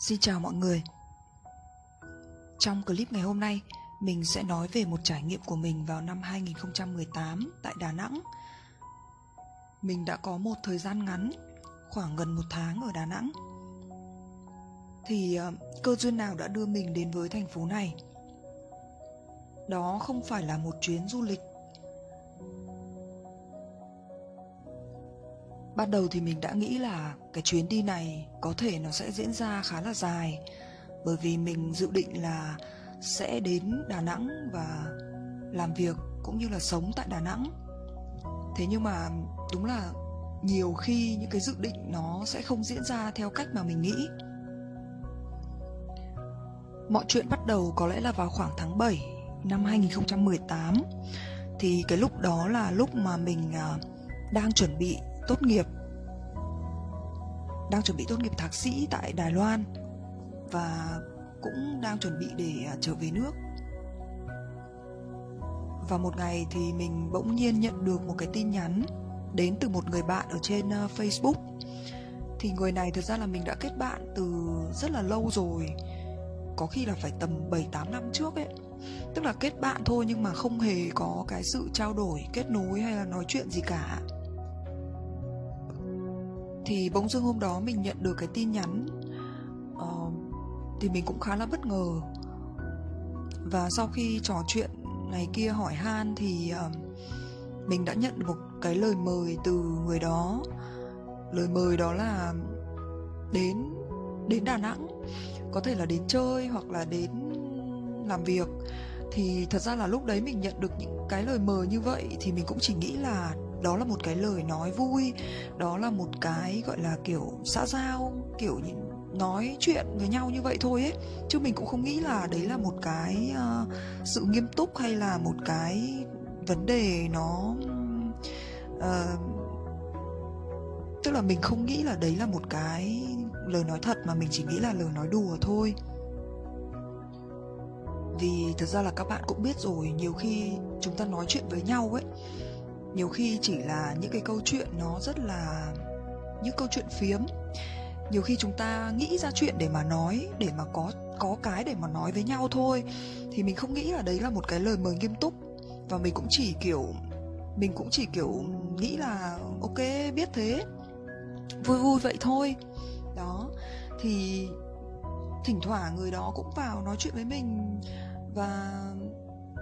Xin chào mọi người. Trong clip ngày hôm nay, Mình sẽ nói về một trải nghiệm của mình vào năm 2018 tại Đà Nẵng. Mình đã có một thời gian ngắn, Khoảng gần một tháng ở Đà Nẵng. Thì ờ, cơ duyên nào đã đưa mình đến với thành phố này? Đó không phải là một chuyến du lịch ban đầu thì mình đã nghĩ là cái chuyến đi này có thể nó sẽ diễn ra khá là dài, bởi vì mình dự định là sẽ đến đà nẵng và làm việc cũng như là sống tại đà nẵng. Thế nhưng mà đúng là nhiều khi những cái dự định nó sẽ không diễn ra theo cách mà mình nghĩ. Mọi chuyện bắt đầu có lẽ là vào khoảng tháng 7 năm 2018 thì cái lúc đó là lúc mà mình à, đang chuẩn bị tốt nghiệp. Đang chuẩn bị tốt nghiệp thạc sĩ tại Đài Loan và cũng đang chuẩn bị để à, trở về nước. Và một ngày thì mình bỗng nhiên nhận được một cái tin nhắn đến từ một người bạn ở trên ờ, Facebook. Thì người này thực ra là mình đã kết bạn từ rất là lâu rồi có khi là phải tầm 7-8 năm trước ấy. Tức là kết bạn thôi nhưng mà không hề có cái sự trao đổi, kết nối hay là nói chuyện gì cả thì bỗng dưng hôm đó mình nhận được cái tin nhắn uh, thì mình cũng khá là bất ngờ. Và sau khi trò chuyện này kia hỏi han thì uh, mình đã nhận một cái lời mời từ người đó. Lời mời đó là đến đến đà nẵng có thể là đến chơi hoặc là đến làm việc. Thì thật ra là lúc đấy mình nhận được những cái lời mời như vậy thì mình cũng chỉ nghĩ là đó là một cái lời nói vui đó là một cái gọi là kiểu xã giao kiểu nói chuyện với nhau như vậy thôi ấy. Chứ mình cũng không nghĩ là đấy là một cái uh, sự nghiêm túc hay là một cái vấn đề nó uh, tức là mình không nghĩ là đấy là một cái lời nói thật mà mình chỉ nghĩ là lời nói đùa thôi. Vì thật ra là các bạn cũng biết rồi nhiều khi chúng ta nói chuyện với nhau ấy nhiều khi chỉ là những cái câu chuyện nó rất là, những câu chuyện phiếm. Nhiều khi chúng ta nghĩ ra chuyện để mà nói, để mà có có cái để mà nói với nhau thôi. Thì mình không nghĩ là đấy là một cái lời mời nghiêm túc. Và mình cũng chỉ kiểu, mình cũng chỉ kiểu nghĩ là ok, biết thế. Vui vui vậy thôi. Đó. Thì thỉnh thoảng người đó cũng vào nói chuyện với mình. Và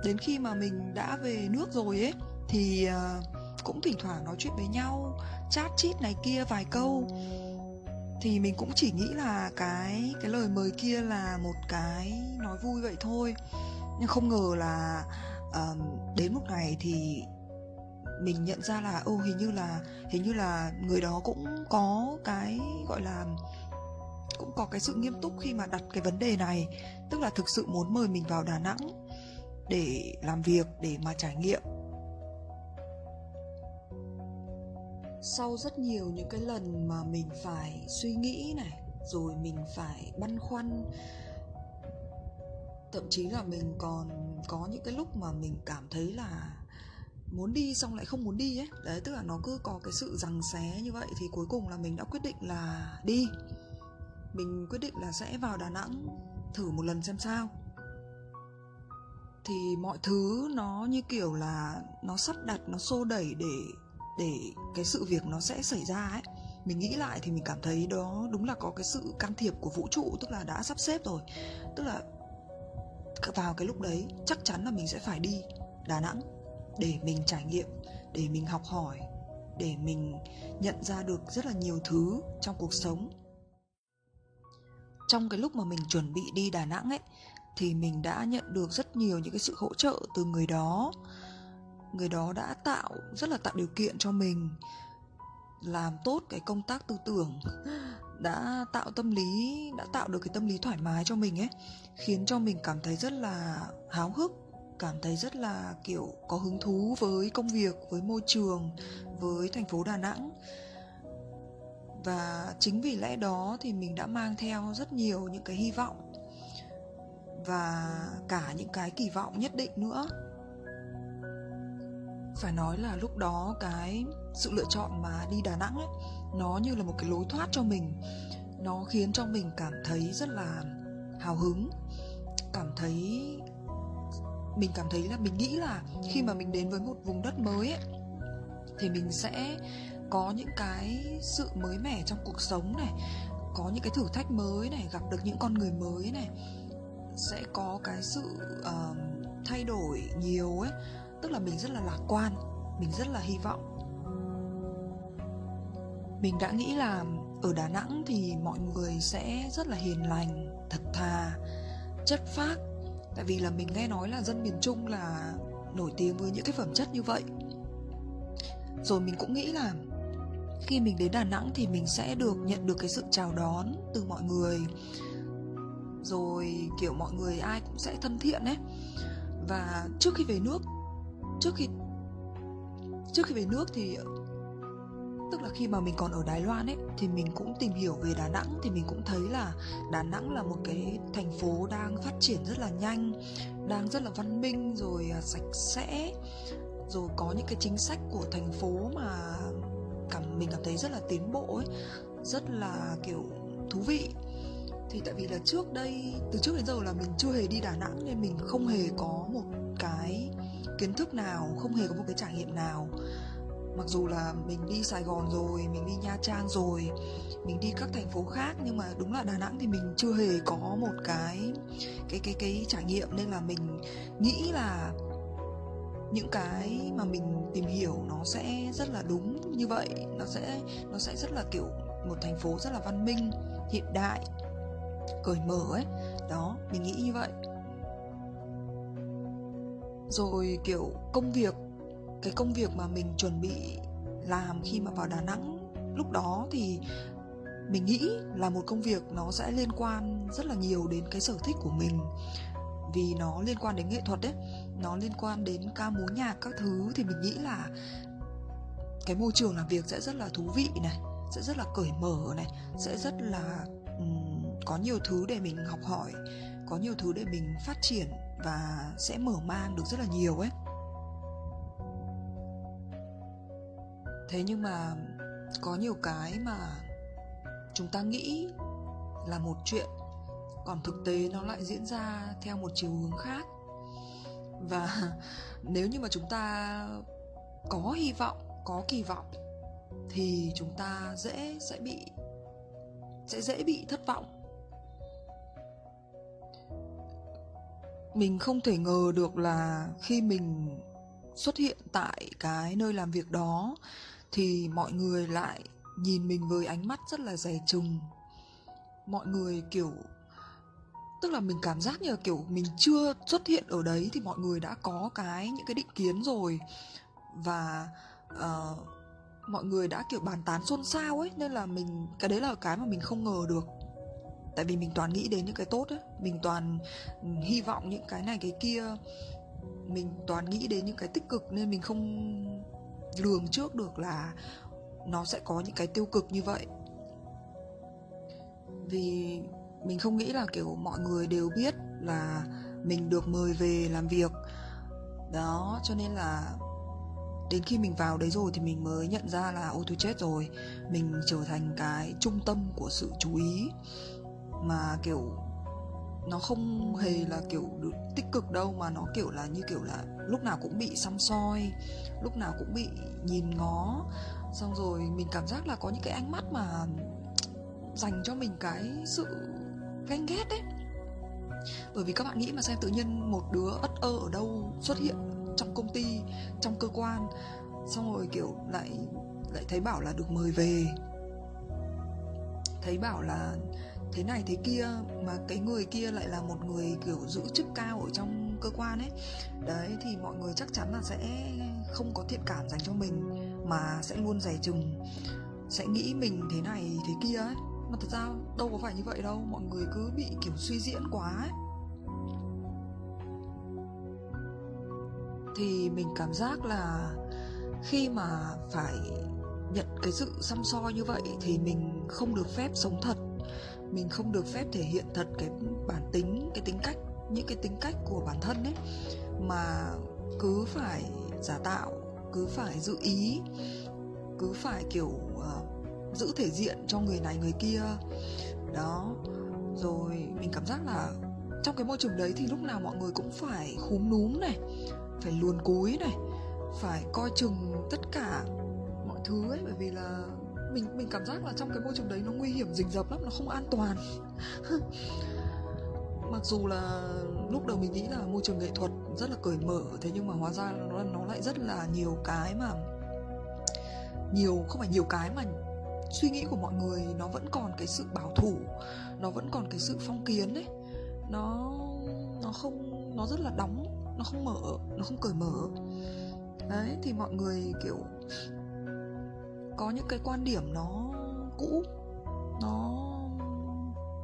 đến khi mà mình đã về nước rồi ấy thì ờ, cũng thỉnh thoảng nói chuyện với nhau chat chít này kia vài câu. Thì mình cũng chỉ nghĩ là cái cái lời mời kia là một cái nói vui vậy thôi. Nhưng không ngờ là uh, đến một ngày thì mình nhận ra là ô hình như là hình như là người đó cũng có cái gọi là cũng có cái sự nghiêm túc khi mà đặt cái vấn đề này. Tức là thực sự muốn mời mình vào đà nẵng để làm việc để mà trải nghiệm. Sau rất nhiều những cái lần mà mình phải suy nghĩ này, rồi mình phải băn khoăn. Thậm chí là mình còn có những cái lúc mà mình cảm thấy là muốn đi xong lại không muốn đi ấy. Đấy, tức là nó cứ có cái sự rằng xé như vậy thì cuối cùng là mình đã quyết định là đi. Mình quyết định là sẽ vào đà nẵng thử một lần xem sao. Thì mọi thứ nó như kiểu là nó sắp đặt, nó xô đẩy để để cái sự việc nó sẽ xảy ra ấy, mình nghĩ lại thì mình cảm thấy đó đúng là có cái sự can thiệp của vũ trụ, tức là đã sắp xếp rồi. Tức là vào cái lúc đấy, chắc chắn là mình sẽ phải đi đà nẵng để mình trải nghiệm, để mình học hỏi, để mình nhận ra được rất là nhiều thứ trong cuộc sống. Trong cái lúc mà mình chuẩn bị đi đà nẵng ấy, thì mình đã nhận được rất nhiều những cái sự hỗ trợ từ người đó người đó đã tạo rất là tạo điều kiện cho mình làm tốt cái công tác tư tưởng, đã tạo tâm lý, đã tạo được cái tâm lý thoải mái cho mình ấy, khiến cho mình cảm thấy rất là háo hức, cảm thấy rất là, kiểu, có hứng thú với công việc, với môi trường, với thành phố đà nẵng. Và chính vì lẽ đó thì mình đã mang theo rất nhiều những cái hy vọng và cả những cái kỳ vọng nhất định nữa phải nói là lúc đó cái sự lựa chọn mà đi đà nẵng ấy nó như là một cái lối thoát cho mình. Nó khiến cho mình cảm thấy rất là hào hứng cảm thấy mình cảm thấy là mình nghĩ là khi mà mình đến với một vùng đất mới ấy, thì mình sẽ có những cái sự mới mẻ trong cuộc sống này có những cái thử thách mới này gặp được những con người mới này sẽ có cái sự uh, thay đổi nhiều ấy tức là mình rất là lạc quan, mình rất là hy vọng. Mình đã nghĩ là ở đà nẵng thì mọi người sẽ rất là hiền lành, thật thà, chất phác. Tại vì là mình nghe nói là dân miền trung là nổi tiếng với những cái phẩm chất như vậy. Rồi mình cũng nghĩ là khi mình đến đà nẵng thì mình sẽ được nhận được cái sự chào đón từ mọi người. Rồi, kiểu, mọi người ai cũng sẽ thân thiện ấy. Và trước khi về nước trước khi trước khi về nước thì tức là khi mà mình còn ở Đài Loan ấy thì mình cũng tìm hiểu về Đà Nẵng thì mình cũng thấy là Đà Nẵng là một cái thành phố đang phát triển rất là nhanh, đang rất là văn minh rồi à, sạch sẽ rồi có những cái chính sách của thành phố mà cảm mình cảm thấy rất là tiến bộ ấy, rất là kiểu thú vị. Thì tại vì là trước đây từ trước đến giờ là mình chưa hề đi Đà Nẵng nên mình không hề có một kiến thức nào không hề có một cái trải nghiệm nào. Mặc dù là mình đi Sài Gòn rồi, mình đi Nha Trang rồi, mình đi các thành phố khác, nhưng mà đúng là Đà Nẵng thì mình chưa hề có một cái cái cái cái trải nghiệm. Nên là mình nghĩ là những cái mà mình tìm hiểu nó sẽ rất là đúng như vậy. Nó sẽ nó sẽ rất là kiểu một thành phố rất là văn minh, hiện đại, cởi mở ấy. Đó, mình nghĩ như vậy rồi kiểu công việc cái công việc mà mình chuẩn bị làm khi mà vào Đà Nẵng lúc đó thì mình nghĩ là một công việc nó sẽ liên quan rất là nhiều đến cái sở thích của mình. Vì nó liên quan đến nghệ thuật đấy nó liên quan đến ca múa nhạc các thứ thì mình nghĩ là cái môi trường làm việc sẽ rất là thú vị này sẽ rất là cởi mở này sẽ rất là um, có nhiều thứ để mình học hỏi có nhiều thứ để mình phát triển và sẽ mở mang được rất là nhiều ấy. Thế nhưng mà có nhiều cái mà chúng ta nghĩ là một chuyện, còn thực tế nó lại diễn ra theo một chiều hướng khác. Và nếu như mà chúng ta có hy vọng, có kỳ vọng, thì chúng ta dễ, sẽ bị, sẽ dễ bị thất vọng. Mình không thể ngờ được là khi mình xuất hiện tại cái nơi làm việc đó thì mọi người lại nhìn mình với ánh mắt rất là dè chừng. Mọi người kiểu tức là mình cảm giác như là kiểu mình chưa xuất hiện ở đấy thì mọi người đã có cái những cái định kiến rồi. Và uh, mọi người đã kiểu bàn tán xôn xao ấy nên là mình cái đấy là cái mà mình không ngờ được tại vì mình toàn nghĩ đến những cái tốt ấy mình toàn ừ, hy vọng những cái này, cái kia. Mình toàn nghĩ đến những cái tích cực nên mình không lường trước được là nó sẽ có những cái tiêu cực như vậy. Vì mình không nghĩ là, kiểu, mọi người đều biết là mình được mời về làm việc. Đó, cho nên là đến khi mình vào đấy rồi thì mình mới nhận ra là ô tôi chết rồi. Mình trở thành cái trung tâm của sự chú ý mà, kiểu, nó không hề là, kiểu tích cực đâu, mà nó, kiểu, là như kiểu là lúc nào cũng bị xăm soi, lúc nào cũng bị nhìn ngó xong rồi mình cảm giác là có những cái ánh mắt mà dành cho mình cái sự ganh ghét đấy. bởi vì các bạn nghĩ mà xem, tự nhiên một đứa ất ơ ở đâu xuất hiện trong công ty, trong cơ quan, xong rồi, kiểu, lại lại thấy bảo là được mời về thấy bảo là thế này thế kia mà cái người kia lại là một người kiểu giữ chức cao ở trong cơ quan ấy. Đấy, thì mọi người chắc chắn là sẽ không có thiện cảm dành cho mình, mà sẽ luôn dè chừng, sẽ nghĩ mình thế này thế kia ấy. Mà thật ra đâu có phải như vậy đâu, mọi người cứ bị kiểu suy diễn quá ấy. Thì mình cảm giác là khi mà phải nhận cái sự xăm soi như vậy thì mình không được phép sống thật. Mình không được phép thể hiện thật cái bản tính cái tính cách những cái tính cách của bản thân ấy. Mà cứ phải giả tạo cứ phải giữ ý cứ phải kiểu uh, giữ thể diện cho người này người kia. Đó rồi mình cảm giác là trong cái môi trường đấy thì lúc nào mọi người cũng phải khúm núm này phải luồn cúi này phải coi chừng tất cả thứ ấy, bởi vì là mình mình cảm giác là trong cái môi trường đấy nó nguy hiểm, rình rập lắm, nó không an toàn. Mặc dù là lúc đầu mình nghĩ là môi trường nghệ thuật rất là cởi mở, thế nhưng mà hóa ra nó nó lại rất là nhiều cái mà nhiều, không phải nhiều cái mà suy nghĩ của mọi người nó vẫn còn cái sự bảo thủ, nó vẫn còn cái sự phong kiến đấy nó nó không, nó rất là đóng, nó không mở, nó không cởi mở. Đấy, thì mọi người kiểu có những cái quan điểm nó cũ, nó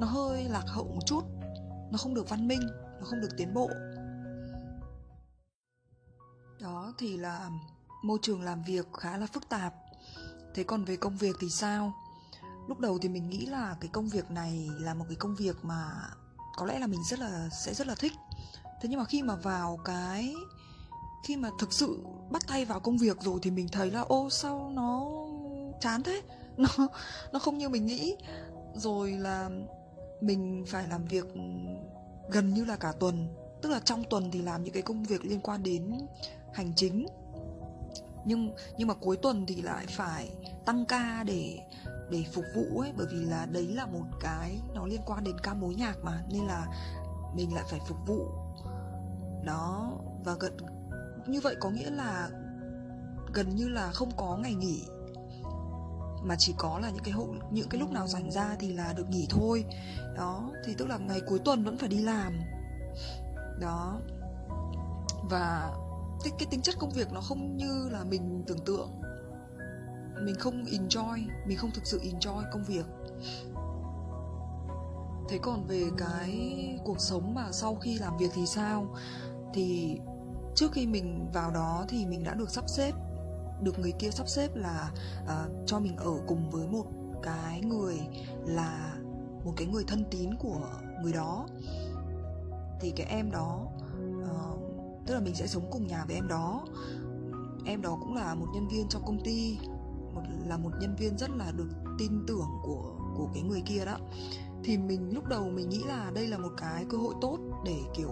nó hơi lạc hậu một chút, nó không được văn minh, nó không được tiến bộ. Đó, thì là môi trường làm việc khá là phức tạp. Thế còn về công việc thì sao? Lúc đầu thì mình nghĩ là cái công việc này là một cái công việc mà có lẽ là mình rất là, sẽ rất là thích. Thế nhưng mà khi mà vào cái, khi mà thực sự bắt tay vào công việc rồi thì mình thấy là, ô, sao nó chán thế. Nó nó không như mình nghĩ. Rồi là mình phải làm việc gần như là cả tuần. Tức là trong tuần thì làm những cái công việc liên quan đến hành chính. Nhưng nhưng mà cuối tuần thì lại phải tăng ca để để phục vụ ấy. Bởi vì là đấy là một cái nó liên quan đến ca mối nhạc mà. Nên là mình lại phải phục vụ. Đó, và gần, như vậy có nghĩa là gần như là không có ngày nghỉ mà chỉ có là những cái hộ những cái lúc nào rảnh ra thì là được nghỉ thôi. Đó thì tức là ngày cuối tuần vẫn phải đi làm. Đó. Và cái, cái tính chất công việc nó không như là mình tưởng tượng. Mình không enjoy mình không thực sự enjoy công việc. Thế còn về cái cuộc sống mà sau khi làm việc thì sao? Thì trước khi mình vào đó thì mình đã được sắp xếp được người kia sắp xếp là uh, cho mình ở cùng với một cái người là một cái người thân tín của người đó. Thì cái em đó uh, tức là mình sẽ sống cùng nhà với em đó. Em đó cũng là một nhân viên trong công ty một là một nhân viên rất là được tin tưởng của của cái người kia đó. Thì mình lúc đầu mình nghĩ là đây là một cái cơ hội tốt để kiểu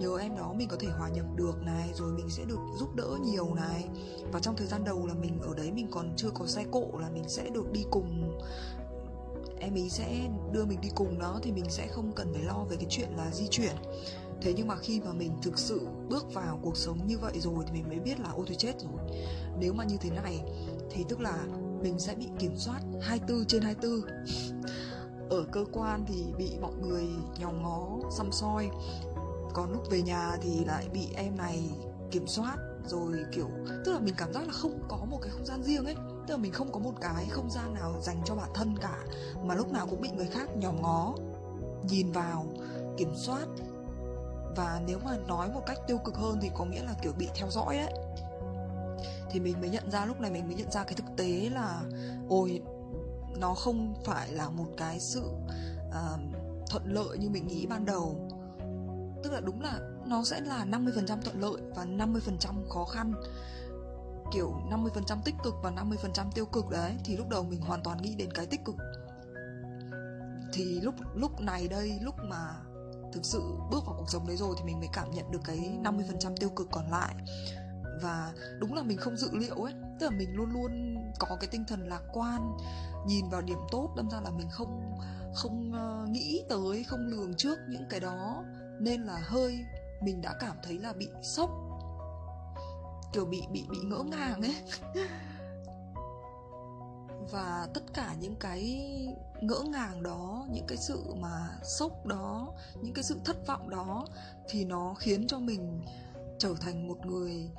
nhờ em đó mình có thể hòa nhập được này, rồi mình sẽ được giúp đỡ nhiều này. Và trong thời gian đầu là mình ở đấy mình còn chưa có xe cộ là mình sẽ được đi cùng. Em ý sẽ đưa mình đi cùng đó thì mình sẽ không cần phải lo về cái chuyện là di chuyển. Thế nhưng mà khi mà mình thực sự bước vào cuộc sống như vậy rồi thì mình mới biết là ôi tôi chết rồi. Nếu mà như thế này thì tức là mình sẽ bị kiểm soát 24 trên 24 ở cơ quan thì bị mọi người nhòm ngó, xăm soi còn lúc về nhà thì lại bị em này kiểm soát rồi kiểu tức là mình cảm giác là không có một cái không gian riêng ấy. Tức là mình không có một cái không gian nào dành cho bản thân cả mà lúc nào cũng bị người khác nhòm ngó nhìn vào kiểm soát. Và nếu mà nói một cách tiêu cực hơn thì có nghĩa là kiểu bị theo dõi đấy thì mình mới nhận ra lúc này mình mới nhận ra cái thực tế là ôi nó không phải là một cái sự uh, thuận lợi như mình nghĩ ban đầu tức là đúng là nó sẽ là 50% thuận lợi và 50% khó khăn. Kiểu 50% tích cực và 50% tiêu cực đấy, thì lúc đầu mình hoàn toàn nghĩ đến cái tích cực. Thì lúc lúc này đây, lúc mà thực sự bước vào cuộc sống đấy rồi thì mình mới cảm nhận được cái 50% tiêu cực còn lại. Và đúng là mình không dự liệu ấy, tức là mình luôn luôn có cái tinh thần lạc quan, nhìn vào điểm tốt, đâm ra là mình không không ờ, nghĩ tới, không lường trước những cái đó nên là hơi mình đã cảm thấy là bị sốc. Kiểu bị bị bị ngỡ ngàng ấy. Và tất cả những cái ngỡ ngàng đó những cái sự mà sốc đó những cái sự thất vọng đó thì nó khiến cho mình trở thành một người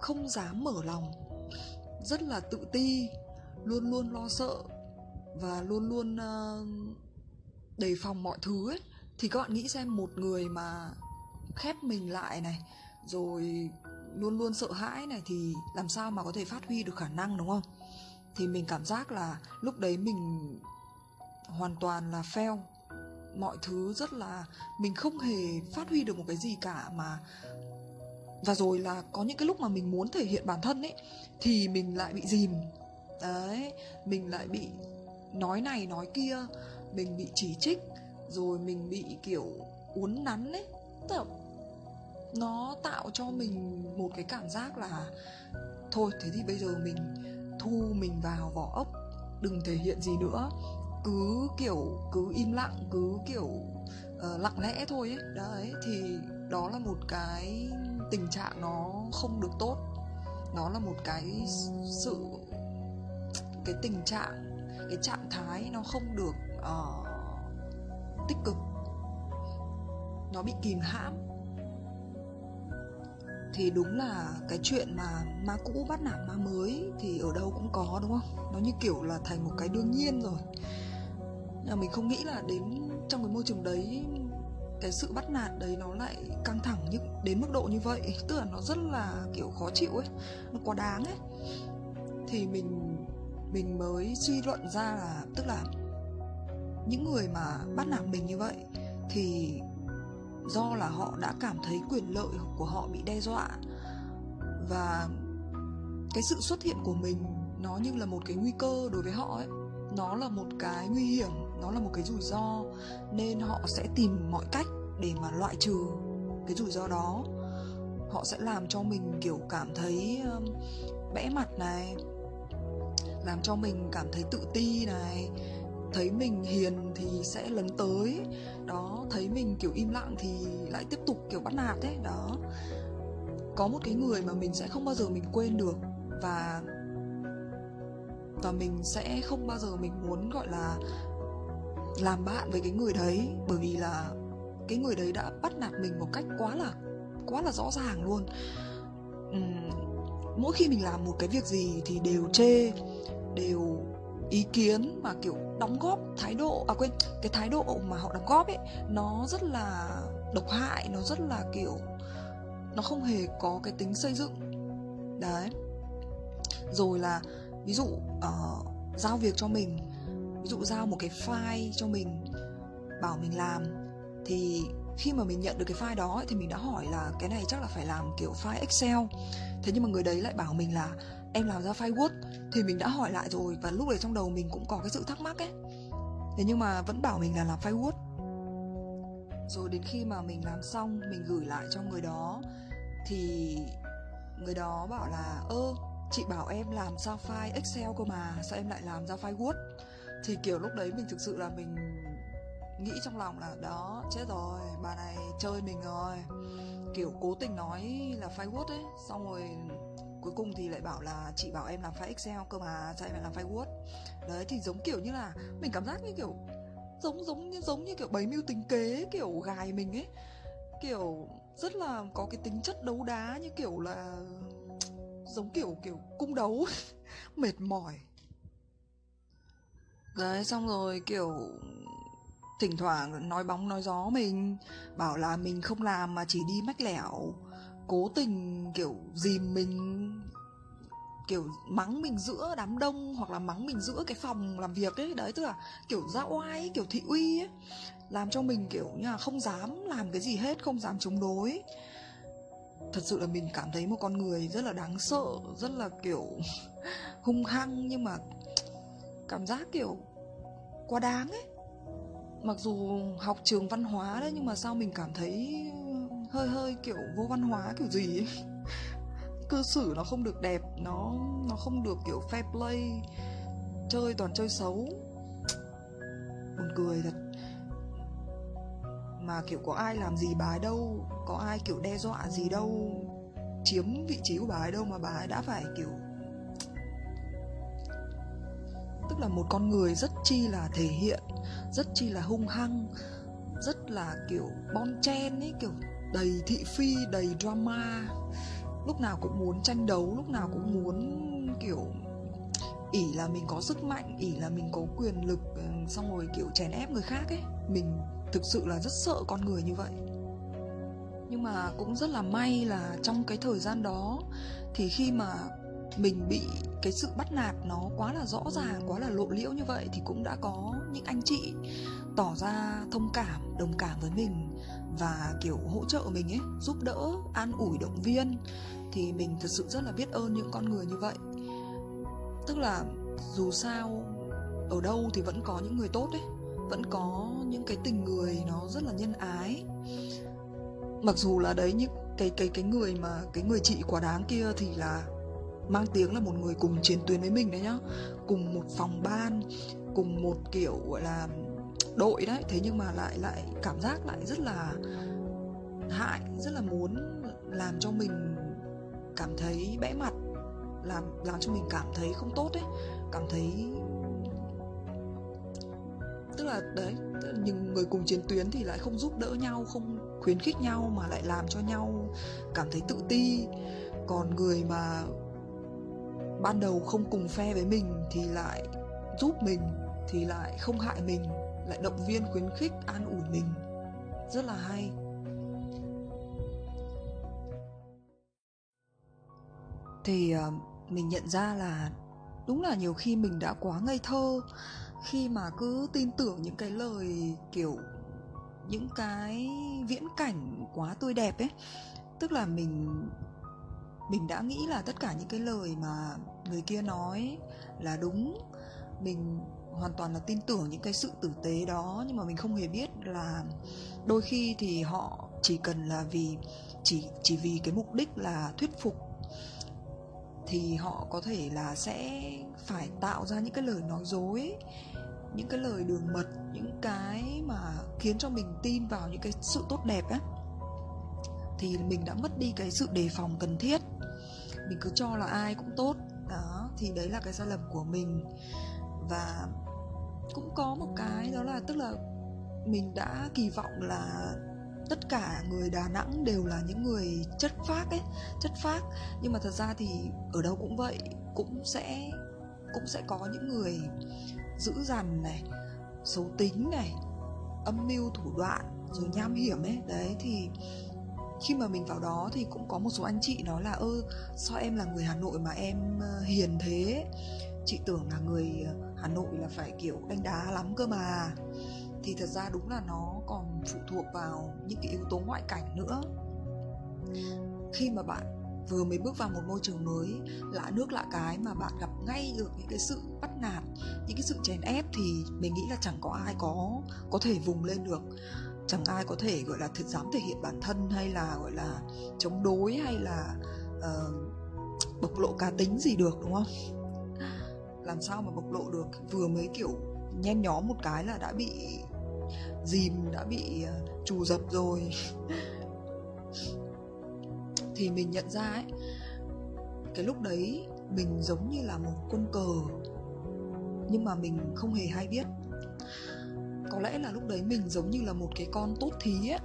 không dám mở lòng. Rất là tự ti luôn luôn lo sợ và luôn luôn uh, đề phòng mọi thứ ấy thì các bạn nghĩ xem một người mà khép mình lại này, rồi luôn luôn sợ hãi này thì làm sao mà có thể phát huy được khả năng, đúng không? Thì mình cảm giác là lúc đấy mình hoàn toàn là fail. Mọi thứ rất là, mình không hề phát huy được một cái gì cả mà, và rồi là có những cái lúc mà mình muốn thể hiện bản thân ấy, thì mình lại bị dìm. Đấy, mình lại bị nói này nói kia, mình bị chỉ trích rồi mình bị kiểu uốn nắn ấy. Tức là nó tạo cho mình một cái cảm giác là thôi thế thì bây giờ mình thu mình vào vỏ ốc đừng thể hiện gì nữa. Cứ kiểu cứ im lặng cứ kiểu uh, lặng lẽ thôi ấy. Đấy thì đó là một cái tình trạng nó không được tốt. Nó là một cái sự cái tình trạng cái trạng thái nó không được uh, tích cực. Nó bị kìm hãm. Thì đúng là cái chuyện mà ma cũ bắt nạt ma mới thì ở đâu cũng có, đúng không? Nó như kiểu là thành một cái đương nhiên rồi. Nhưng mà mình không nghĩ là đến trong cái môi trường đấy, cái sự bắt nạt đấy nó lại căng thẳng như, đến mức độ như vậy. Tức là nó rất là kiểu khó chịu ấy. Nó quá đáng ấy. Thì mình mình mới suy luận ra là, tức là những người mà bắt nạt mình như vậy thì do là họ đã cảm thấy quyền lợi của họ bị đe dọa. Và cái sự xuất hiện của mình nó như là một cái nguy cơ đối với họ ấy. Nó là một cái nguy hiểm, nó là một cái rủi ro. Nên họ sẽ tìm mọi cách để mà loại trừ cái rủi ro đó. Họ sẽ làm cho mình, kiểu, cảm thấy um, bẽ mặt này, làm cho mình cảm thấy tự ti này thấy mình hiền thì sẽ lấn tới. Đó thấy mình kiểu im lặng thì lại tiếp tục kiểu bắt nạt ấy đó. Có một cái người mà mình sẽ không bao giờ mình quên được và và mình sẽ không bao giờ mình muốn gọi là làm bạn với cái người đấy. Bởi vì là cái người đấy đã bắt nạt mình một cách quá là quá là rõ ràng luôn. Uhm, mỗi khi mình làm một cái việc gì thì đều chê đều ý kiến mà kiểu đóng góp thái độ à quên cái thái độ mà họ đóng góp ấy nó rất là độc hại nó rất là kiểu nó không hề có cái tính xây dựng. Đấy. Rồi là ví dụ uh, giao việc cho mình ví dụ giao một cái file cho mình bảo mình làm thì khi mà mình nhận được cái file đó thì mình đã hỏi là cái này chắc là phải làm kiểu file excel. Thế nhưng mà người đấy lại bảo mình là em làm ra file word thì mình đã hỏi lại rồi và lúc đấy trong đầu mình cũng có cái sự thắc mắc ấy. Thế nhưng mà vẫn bảo mình là làm file word rồi đến khi mà mình làm xong, mình gửi lại cho người đó, thì người đó bảo là, ơ, chị bảo em làm ra file excel cơ mà, sao em lại làm ra file word thì, kiểu, lúc đấy mình thực sự là mình nghĩ trong lòng là, đó, chết rồi, bà này chơi mình rồi. Kiểu cố tình nói là file word ấy, xong rồi cuối cùng thì lại bảo là chị bảo em làm file excel cơ mà sao em lại làm file word. Đấy, thì giống kiểu như là mình cảm giác như kiểu giống giống như giống như kiểu bấy mưu tính kế kiểu gài mình ấy. Kiểu rất là có cái tính chất đấu đá như kiểu là giống kiểu kiểu cung đấu, mệt mỏi. Đấy, xong rồi kiểu thỉnh thoảng nói bóng nói gió mình, bảo là mình không làm mà chỉ đi mách lẻo cố tình kiểu dìm mình kiểu mắng mình giữa đám đông hoặc là mắng mình giữa cái phòng làm việc ấy đấy tức là kiểu ra oai ấy, kiểu thị uy ấy làm cho mình kiểu như là không dám làm cái gì hết không dám chống đối. Thật sự là mình cảm thấy một con người rất là đáng sợ rất là kiểu hung hăng nhưng mà cảm giác kiểu quá đáng ấy. Mặc dù học trường văn hóa đấy nhưng mà sao mình cảm thấy hơi hơi kiểu vô văn hóa kiểu gì ấy. Cư xử nó không được đẹp, nó nó không được kiểu fair play, chơi toàn chơi xấu. Buồn cười thật. Mà kiểu có ai làm gì bà ấy đâu, có ai kiểu đe dọa gì đâu, chiếm vị trí của bà ấy đâu mà bà ấy đã phải kiểu tức là một con người rất chi là thể hiện, rất chi là hung hăng, rất là kiểu bon chen ấy, kiểu đầy thị phi, đầy drama. Lúc nào cũng muốn tranh đấu, lúc nào cũng muốn, kiểu ỉ là mình có sức mạnh ỉ là mình có quyền lực ừ, xong rồi, kiểu, chèn ép người khác ấy. Mình thực sự là rất sợ con người như vậy. Nhưng mà cũng rất là may là trong cái thời gian đó, thì khi mà mình bị cái sự bắt nạt nó quá là rõ ràng, quá là lộ liễu như vậy, thì cũng đã có những anh chị tỏ ra thông cảm, đồng cảm với mình và, kiểu, hỗ trợ mình ấy, giúp đỡ, an ủi, động viên, thì mình thật sự rất là biết ơn những con người như vậy. Tức là dù sao, ở đâu thì vẫn có những người tốt ấy, vẫn có những cái tình người nó rất là nhân ái. Mặc dù là đấy, những cái cái cái người mà, cái người chị quả đáng kia thì là mang tiếng là một người cùng chiến tuyến với mình đấy nhá. Cùng một phòng ban, cùng một, kiểu, gọi là đội đấy, thế nhưng mà lại lại cảm giác lại rất là hại, rất là muốn làm cho mình cảm thấy bẽ mặt, làm làm cho mình cảm thấy không tốt đấy cảm thấy tức là đấy nhưng người cùng chiến tuyến thì lại không giúp đỡ nhau, không khuyến khích nhau mà lại làm cho nhau cảm thấy tự ti. Còn người mà ban đầu không cùng phe với mình thì lại giúp mình, thì lại không hại mình lại động viên khuyến khích an ủi mình. Rất là hay. Thì ờ, mình nhận ra là đúng là nhiều khi mình đã quá ngây thơ khi mà cứ tin tưởng những cái lời, kiểu, những cái viễn cảnh quá tươi đẹp ấy. Tức là mình mình đã nghĩ là tất cả những cái lời mà người kia nói là đúng. Mình hoàn toàn là tin tưởng những cái sự tử tế đó, nhưng mà mình không hề biết là đôi khi thì họ chỉ cần là vì, chỉ chỉ vì cái mục đích là thuyết phục thì họ có thể là sẽ phải tạo ra những cái lời nói dối, những cái lời đường mật, những cái mà khiến cho mình tin vào những cái sự tốt đẹp á. Thì mình đã mất đi cái sự đề phòng cần thiết. Mình cứ cho là ai cũng tốt. Đó, thì đấy là cái sai lầm của mình và cũng có một cái đó là, tức là mình đã kỳ vọng là tất cả người Đà Nẵng đều là những người chất phác ấy, chất phác. Nhưng mà thật ra thì ở đâu cũng vậy, cũng sẽ cũng sẽ có những người dữ dằn này, xấu tính này, âm mưu thủ đoạn, rồi nham hiểm ấy. Đấy, thì khi mà mình vào đó thì cũng có một số anh chị nói là, ơ, sao em là người Hà Nội mà em ờ, hiền thế? Chị tưởng là người ờ, Hà Nội là phải kiểu đánh đá lắm cơ mà. Thì thật ra đúng là nó còn phụ thuộc vào những cái yếu tố ngoại cảnh nữa. Khi mà bạn vừa mới bước vào một môi trường mới lạ nước lạ cái mà bạn gặp ngay được những cái sự bắt nạt những cái sự chèn ép thì mình nghĩ là chẳng có ai có có thể vùng lên được. Chẳng ai có thể gọi là thực dám thể hiện bản thân hay là gọi là chống đối hay là uh, bộc lộ cá tính gì được đúng không? Làm sao mà bộc lộ được? Vừa mới, kiểu, nhen nhóm một cái là đã bị dìm, đã bị ờ, trù dập rồi. Thì mình nhận ra ấy, cái lúc đấy mình giống như là một quân cờ, nhưng mà mình không hề hay biết. Có lẽ là lúc đấy mình giống như là một cái con tốt thí ấy.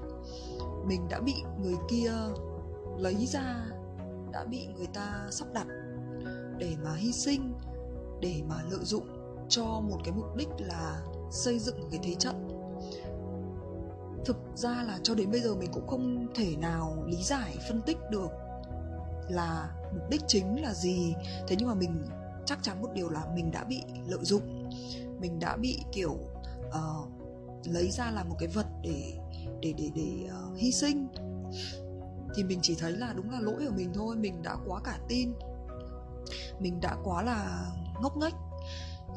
Mình đã bị người kia lấy ra, đã bị người ta sắp đặt để mà hy sinh để mà lợi dụng cho một cái mục đích là xây dựng một cái thế trận. Thực ra là cho đến bây giờ mình cũng không thể nào lý giải phân tích được là mục đích chính là gì. Thế nhưng mà mình chắc chắn một điều là mình đã bị lợi dụng. Mình đã bị kiểu uh, lấy ra làm một cái vật để để để để uh, hy sinh. Thì mình chỉ thấy là đúng là lỗi của mình thôi mình đã quá cả tin. Mình đã quá là ngốc nghếch.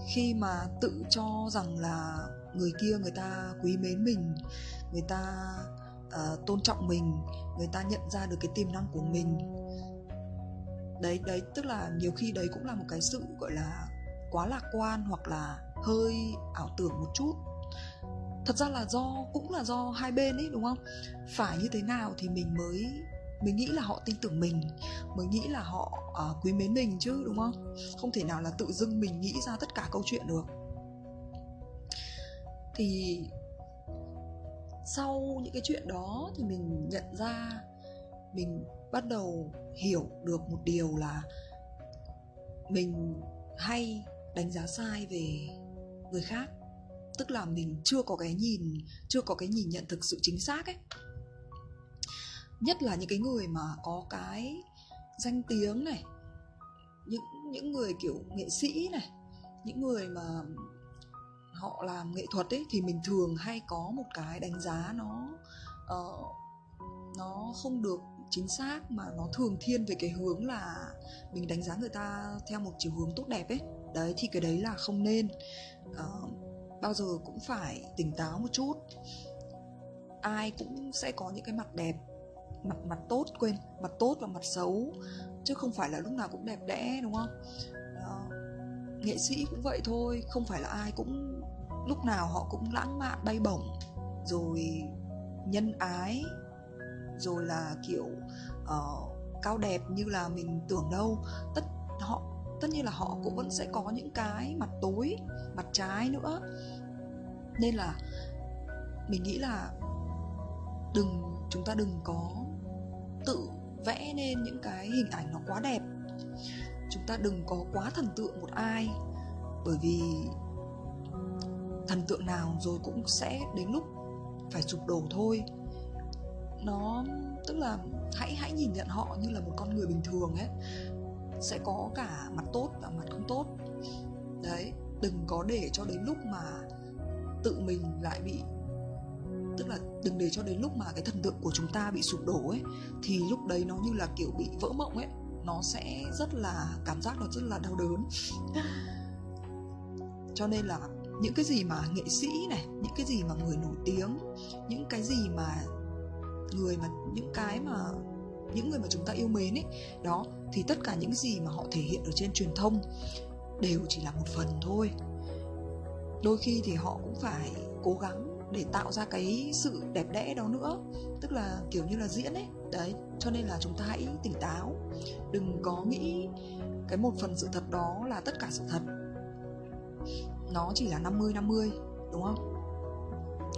Khi mà tự cho rằng là người kia người ta quý mến mình người ta uh, tôn trọng mình người ta nhận ra được cái tiềm năng của mình. Đấy đấy tức là nhiều khi đấy cũng là một cái sự gọi là quá lạc quan hoặc là hơi ảo tưởng một chút. Thật ra là do cũng là do hai bên ấy đúng không? Phải như thế nào thì mình mới mình nghĩ là họ tin tưởng mình. Mới nghĩ là họ uh, quý mến mình chứ đúng không? Không thể nào là tự dưng mình nghĩ ra tất cả câu chuyện được. Thì sau những cái chuyện đó thì mình nhận ra mình bắt đầu hiểu được một điều là mình hay đánh giá sai về người khác. Tức là mình chưa có cái nhìn chưa có cái nhìn nhận thực sự chính xác ấy nhất là những cái người mà có cái danh tiếng này những những người kiểu nghệ sĩ này những người mà họ làm nghệ thuật ấy thì mình thường hay có một cái đánh giá nó uh, nó không được chính xác mà nó thường thiên về cái hướng là mình đánh giá người ta theo một chiều hướng tốt đẹp ấy. Đấy thì cái đấy là không nên. Uh, bao giờ cũng phải tỉnh táo một chút. Ai cũng sẽ có những cái mặt đẹp mặt mặt tốt quên mặt tốt và mặt xấu chứ không phải là lúc nào cũng đẹp đẽ đúng không? Đó. nghệ sĩ cũng vậy thôi không phải là ai cũng lúc nào họ cũng lãng mạn bay bổng rồi nhân ái rồi là kiểu uh, cao đẹp như là mình tưởng đâu. Tất họ tất nhiên là họ cũng vẫn sẽ có những cái mặt tối mặt trái nữa. Nên là mình nghĩ là đừng chúng ta đừng có tự vẽ nên những cái hình ảnh nó quá đẹp. Chúng ta đừng có quá thần tượng một ai, bởi vì thần tượng nào rồi cũng sẽ đến lúc phải sụp đổ thôi. Nó, tức là hãy hãy nhìn nhận họ như là một con người bình thường ấy. Sẽ có cả mặt tốt và mặt không tốt. Đấy, đừng có để cho đến lúc mà tự mình lại bị, tức là đừng để cho đến lúc mà cái thần tượng của chúng ta bị sụp đổ ấy, thì lúc đấy nó như là kiểu bị vỡ mộng ấy. Nó sẽ rất là, cảm giác nó rất là đau đớn. Cho nên là những cái gì mà nghệ sĩ này, những cái gì mà người nổi tiếng, những cái gì mà người mà, những cái mà, những người mà chúng ta yêu mến ấy, đó, thì tất cả những gì mà họ thể hiện ở trên truyền thông đều chỉ là một phần thôi. Đôi khi thì họ cũng phải cố gắng để tạo ra cái sự đẹp đẽ đó nữa. Tức là kiểu như là diễn ấy. Đấy cho nên là chúng ta hãy tỉnh táo. Đừng có nghĩ cái một phần sự thật đó là tất cả sự thật. Nó chỉ là 50 50 đúng không?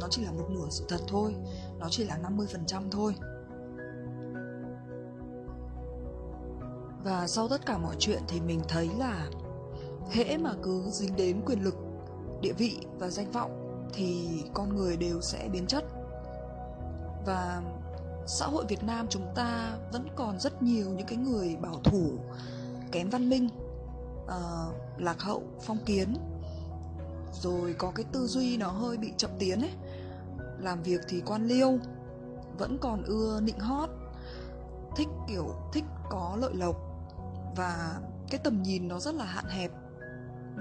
Nó chỉ là một nửa sự thật thôi, nó chỉ là 50% thôi. Và sau tất cả mọi chuyện thì mình thấy là hễ mà cứ dính đến quyền lực, địa vị và danh vọng thì con người đều sẽ biến chất. Và xã hội Việt Nam chúng ta vẫn còn rất nhiều những cái người bảo thủ, kém văn minh, uh, lạc hậu, phong kiến. Rồi có cái tư duy nó hơi bị chậm tiến ấy. Làm việc thì quan liêu vẫn còn ưa nịnh hót thích kiểu thích có lợi lộc. Và cái tầm nhìn nó rất là hạn hẹp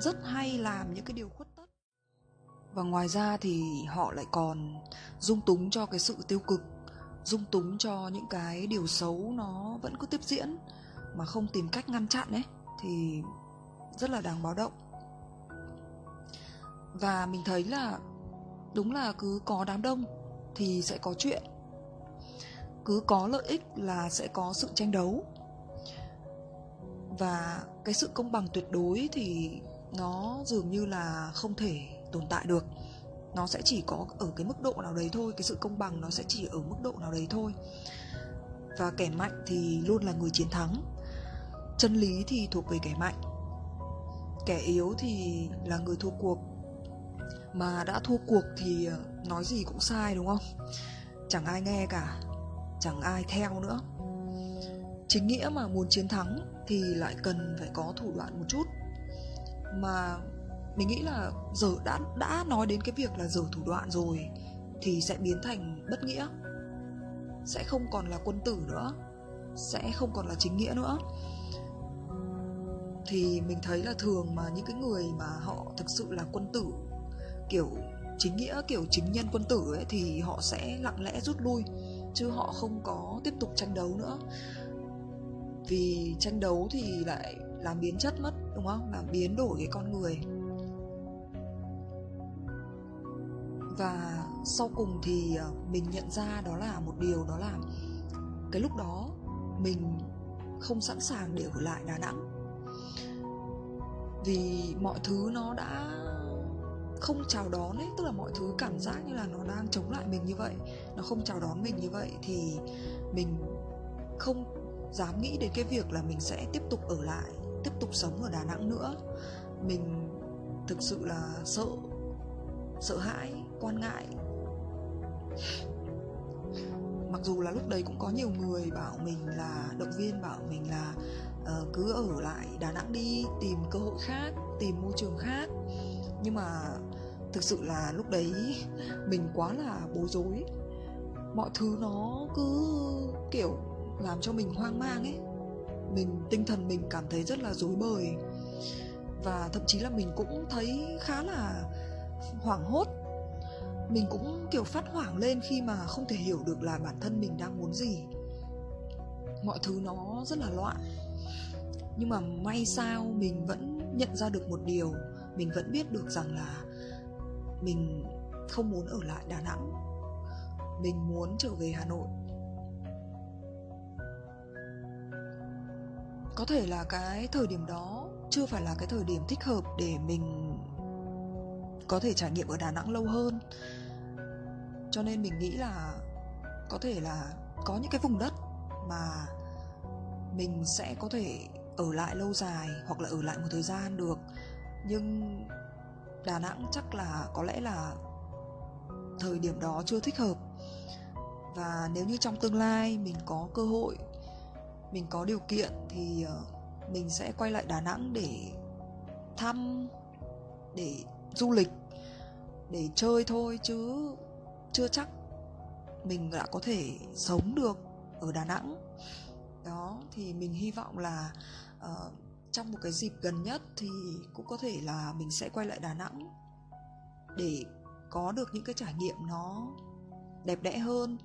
rất hay làm những cái điều khuất và ngoài ra thì họ lại còn dung túng cho cái sự tiêu cực, dung túng cho những cái điều xấu nó vẫn cứ tiếp diễn mà không tìm cách ngăn chặn ấy, thì rất là đáng báo động. Và mình thấy là đúng là cứ có đám đông thì sẽ có chuyện. Cứ có lợi ích là sẽ có sự tranh đấu. Và cái sự công bằng tuyệt đối thì nó dường như là không thể tồn tại được. Nó sẽ chỉ có ở cái mức độ nào đấy thôi, cái sự công bằng nó sẽ chỉ ở mức độ nào đấy thôi. Và kẻ mạnh thì luôn là người chiến thắng. Chân lý thì thuộc về kẻ mạnh. Kẻ yếu thì là người thua cuộc. Mà đã thua cuộc thì ờ, nói gì cũng sai, đúng không? Chẳng ai nghe cả, chẳng ai theo nữa. Chính nghĩa mà muốn chiến thắng thì lại cần phải có thủ đoạn một chút. Mà mình nghĩ là giờ đã đã nói đến cái việc là giờ thủ đoạn rồi, thì sẽ biến thành bất nghĩa. Sẽ không còn là quân tử nữa. Sẽ không còn là chính nghĩa nữa. Thì mình thấy là thường mà những cái người mà họ thực sự là quân tử, kiểu chính nghĩa, kiểu chính nhân quân tử ấy, thì họ sẽ lặng lẽ rút lui, chứ họ không có tiếp tục tranh đấu nữa. Vì tranh đấu thì lại làm biến chất mất, đúng không? Làm biến đổi cái con người. Và sau cùng thì ờ, mình nhận ra đó là một điều, đó là cái lúc đó mình không sẵn sàng để ở lại đà nẵng. Vì mọi thứ nó đã không chào đón ấy, tức là mọi thứ cảm giác như là nó đang chống lại mình như vậy, nó không chào đón mình như vậy thì mình không dám nghĩ đến cái việc là mình sẽ tiếp tục ở lại, tiếp tục sống ở đà nẵng nữa. Mình thực sự là sợ sợ hãi quan ngại. Mặc dù là lúc đấy cũng có nhiều người bảo mình là động viên bảo mình là uh, cứ ở lại đà nẵng đi tìm cơ hội khác tìm môi trường khác. Nhưng mà thực sự là lúc đấy mình quá là bối rối. Mọi thứ nó cứ kiểu làm cho mình hoang mang ấy. Mình tinh thần mình cảm thấy rất là rối bời. Và thậm chí là mình cũng thấy khá là hoảng hốt mình cũng, kiểu, phát hoảng lên khi mà không thể hiểu được là bản thân mình đang muốn gì. Mọi thứ nó rất là loạn. Nhưng mà may sao mình vẫn nhận ra được một điều. Mình vẫn biết được rằng là mình không muốn ở lại đà nẵng. Mình muốn trở về hà nội. Có thể là cái thời điểm đó chưa phải là cái thời điểm thích hợp để mình có thể trải nghiệm ở đà nẵng lâu hơn. Cho nên mình nghĩ là có thể là có những cái vùng đất mà mình sẽ có thể ở lại lâu dài hoặc là ở lại một thời gian được. Nhưng đà nẵng chắc là có lẽ là thời điểm đó chưa thích hợp. Và nếu như trong tương lai mình có cơ hội, mình có điều kiện thì ờ, mình sẽ quay lại đà nẵng để thăm, để du lịch để chơi thôi chứ chưa chắc mình đã có thể sống được ở đà nẵng. Đó thì mình hy vọng là uh, trong một cái dịp gần nhất thì cũng có thể là mình sẽ quay lại đà nẵng để có được những cái trải nghiệm nó đẹp đẽ hơn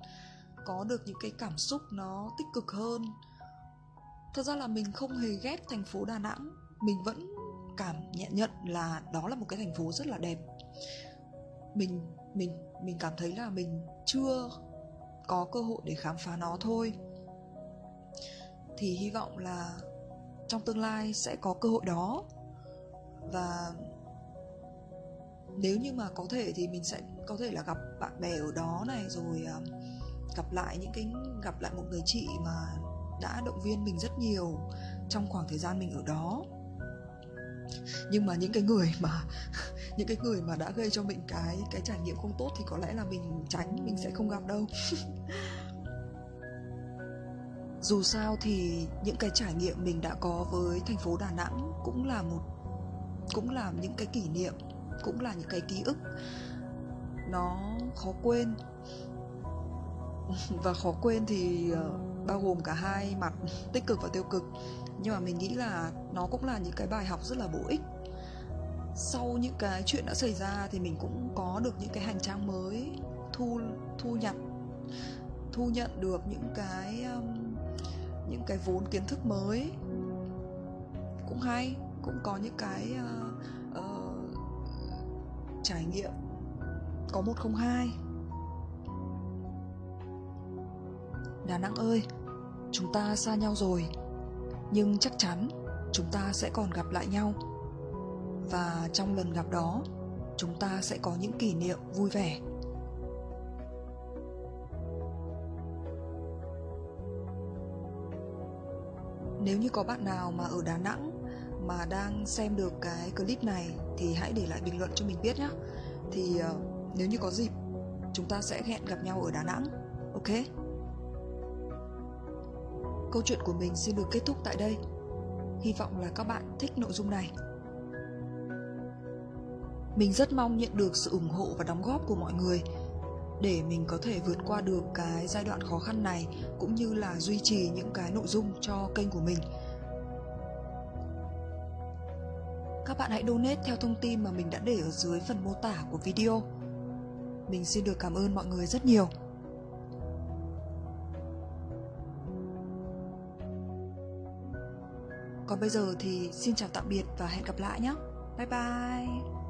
có được những cái cảm xúc nó tích cực hơn. Thật ra là mình không hề ghét thành phố đà nẵng mình vẫn cảm nhận nhận là đó là một cái thành phố rất là đẹp. Mình mình mình cảm thấy là mình chưa có cơ hội để khám phá nó thôi. Thì hy vọng là trong tương lai sẽ có cơ hội đó. Và nếu như mà có thể thì mình sẽ có thể là gặp bạn bè ở đó này, rồi à, gặp lại những cái, gặp lại một người chị mà đã động viên mình rất nhiều trong khoảng thời gian mình ở đó nhưng mà những cái người mà, những cái người mà đã gây cho mình cái cái trải nghiệm không tốt thì có lẽ là mình tránh, mình sẽ không gặp đâu. Dù sao thì những cái trải nghiệm mình đã có với thành phố đà nẵng cũng là một, cũng là những cái kỷ niệm, cũng là những cái ký ức. Nó khó quên. Và khó quên thì ờ, bao gồm cả hai mặt, tích cực và tiêu cực nhưng mà mình nghĩ là nó cũng là những cái bài học rất là bổ ích. Sau những cái chuyện đã xảy ra thì mình cũng có được những cái hành trang mới thu thu nhận thu nhận được những cái um, những cái vốn kiến thức mới. Cũng hay cũng có những cái uh, uh, trải nghiệm có một không hai. Đà Nẵng ơi, chúng ta xa nhau rồi, nhưng chắc chắn chúng ta sẽ còn gặp lại nhau. Và trong lần gặp đó, chúng ta sẽ có những kỷ niệm vui vẻ. Nếu như có bạn nào mà ở Đà Nẵng mà đang xem được cái clip này thì hãy để lại bình luận cho mình biết nhé. Thì uh, nếu như có dịp chúng ta sẽ hẹn gặp nhau ở Đà Nẵng. Ok? Câu chuyện của mình xin được kết thúc tại đây. Hy vọng là các bạn thích nội dung này. Mình rất mong nhận được sự ủng hộ và đóng góp của mọi người để mình có thể vượt qua được cái giai đoạn khó khăn này, cũng như là duy trì những cái nội dung cho kênh của mình. Các bạn hãy donate theo thông tin mà mình đã để ở dưới phần mô tả của video. Mình xin được cảm ơn mọi người rất nhiều. Còn bây giờ thì xin chào tạm biệt và hẹn gặp lại nhé. Bye bye.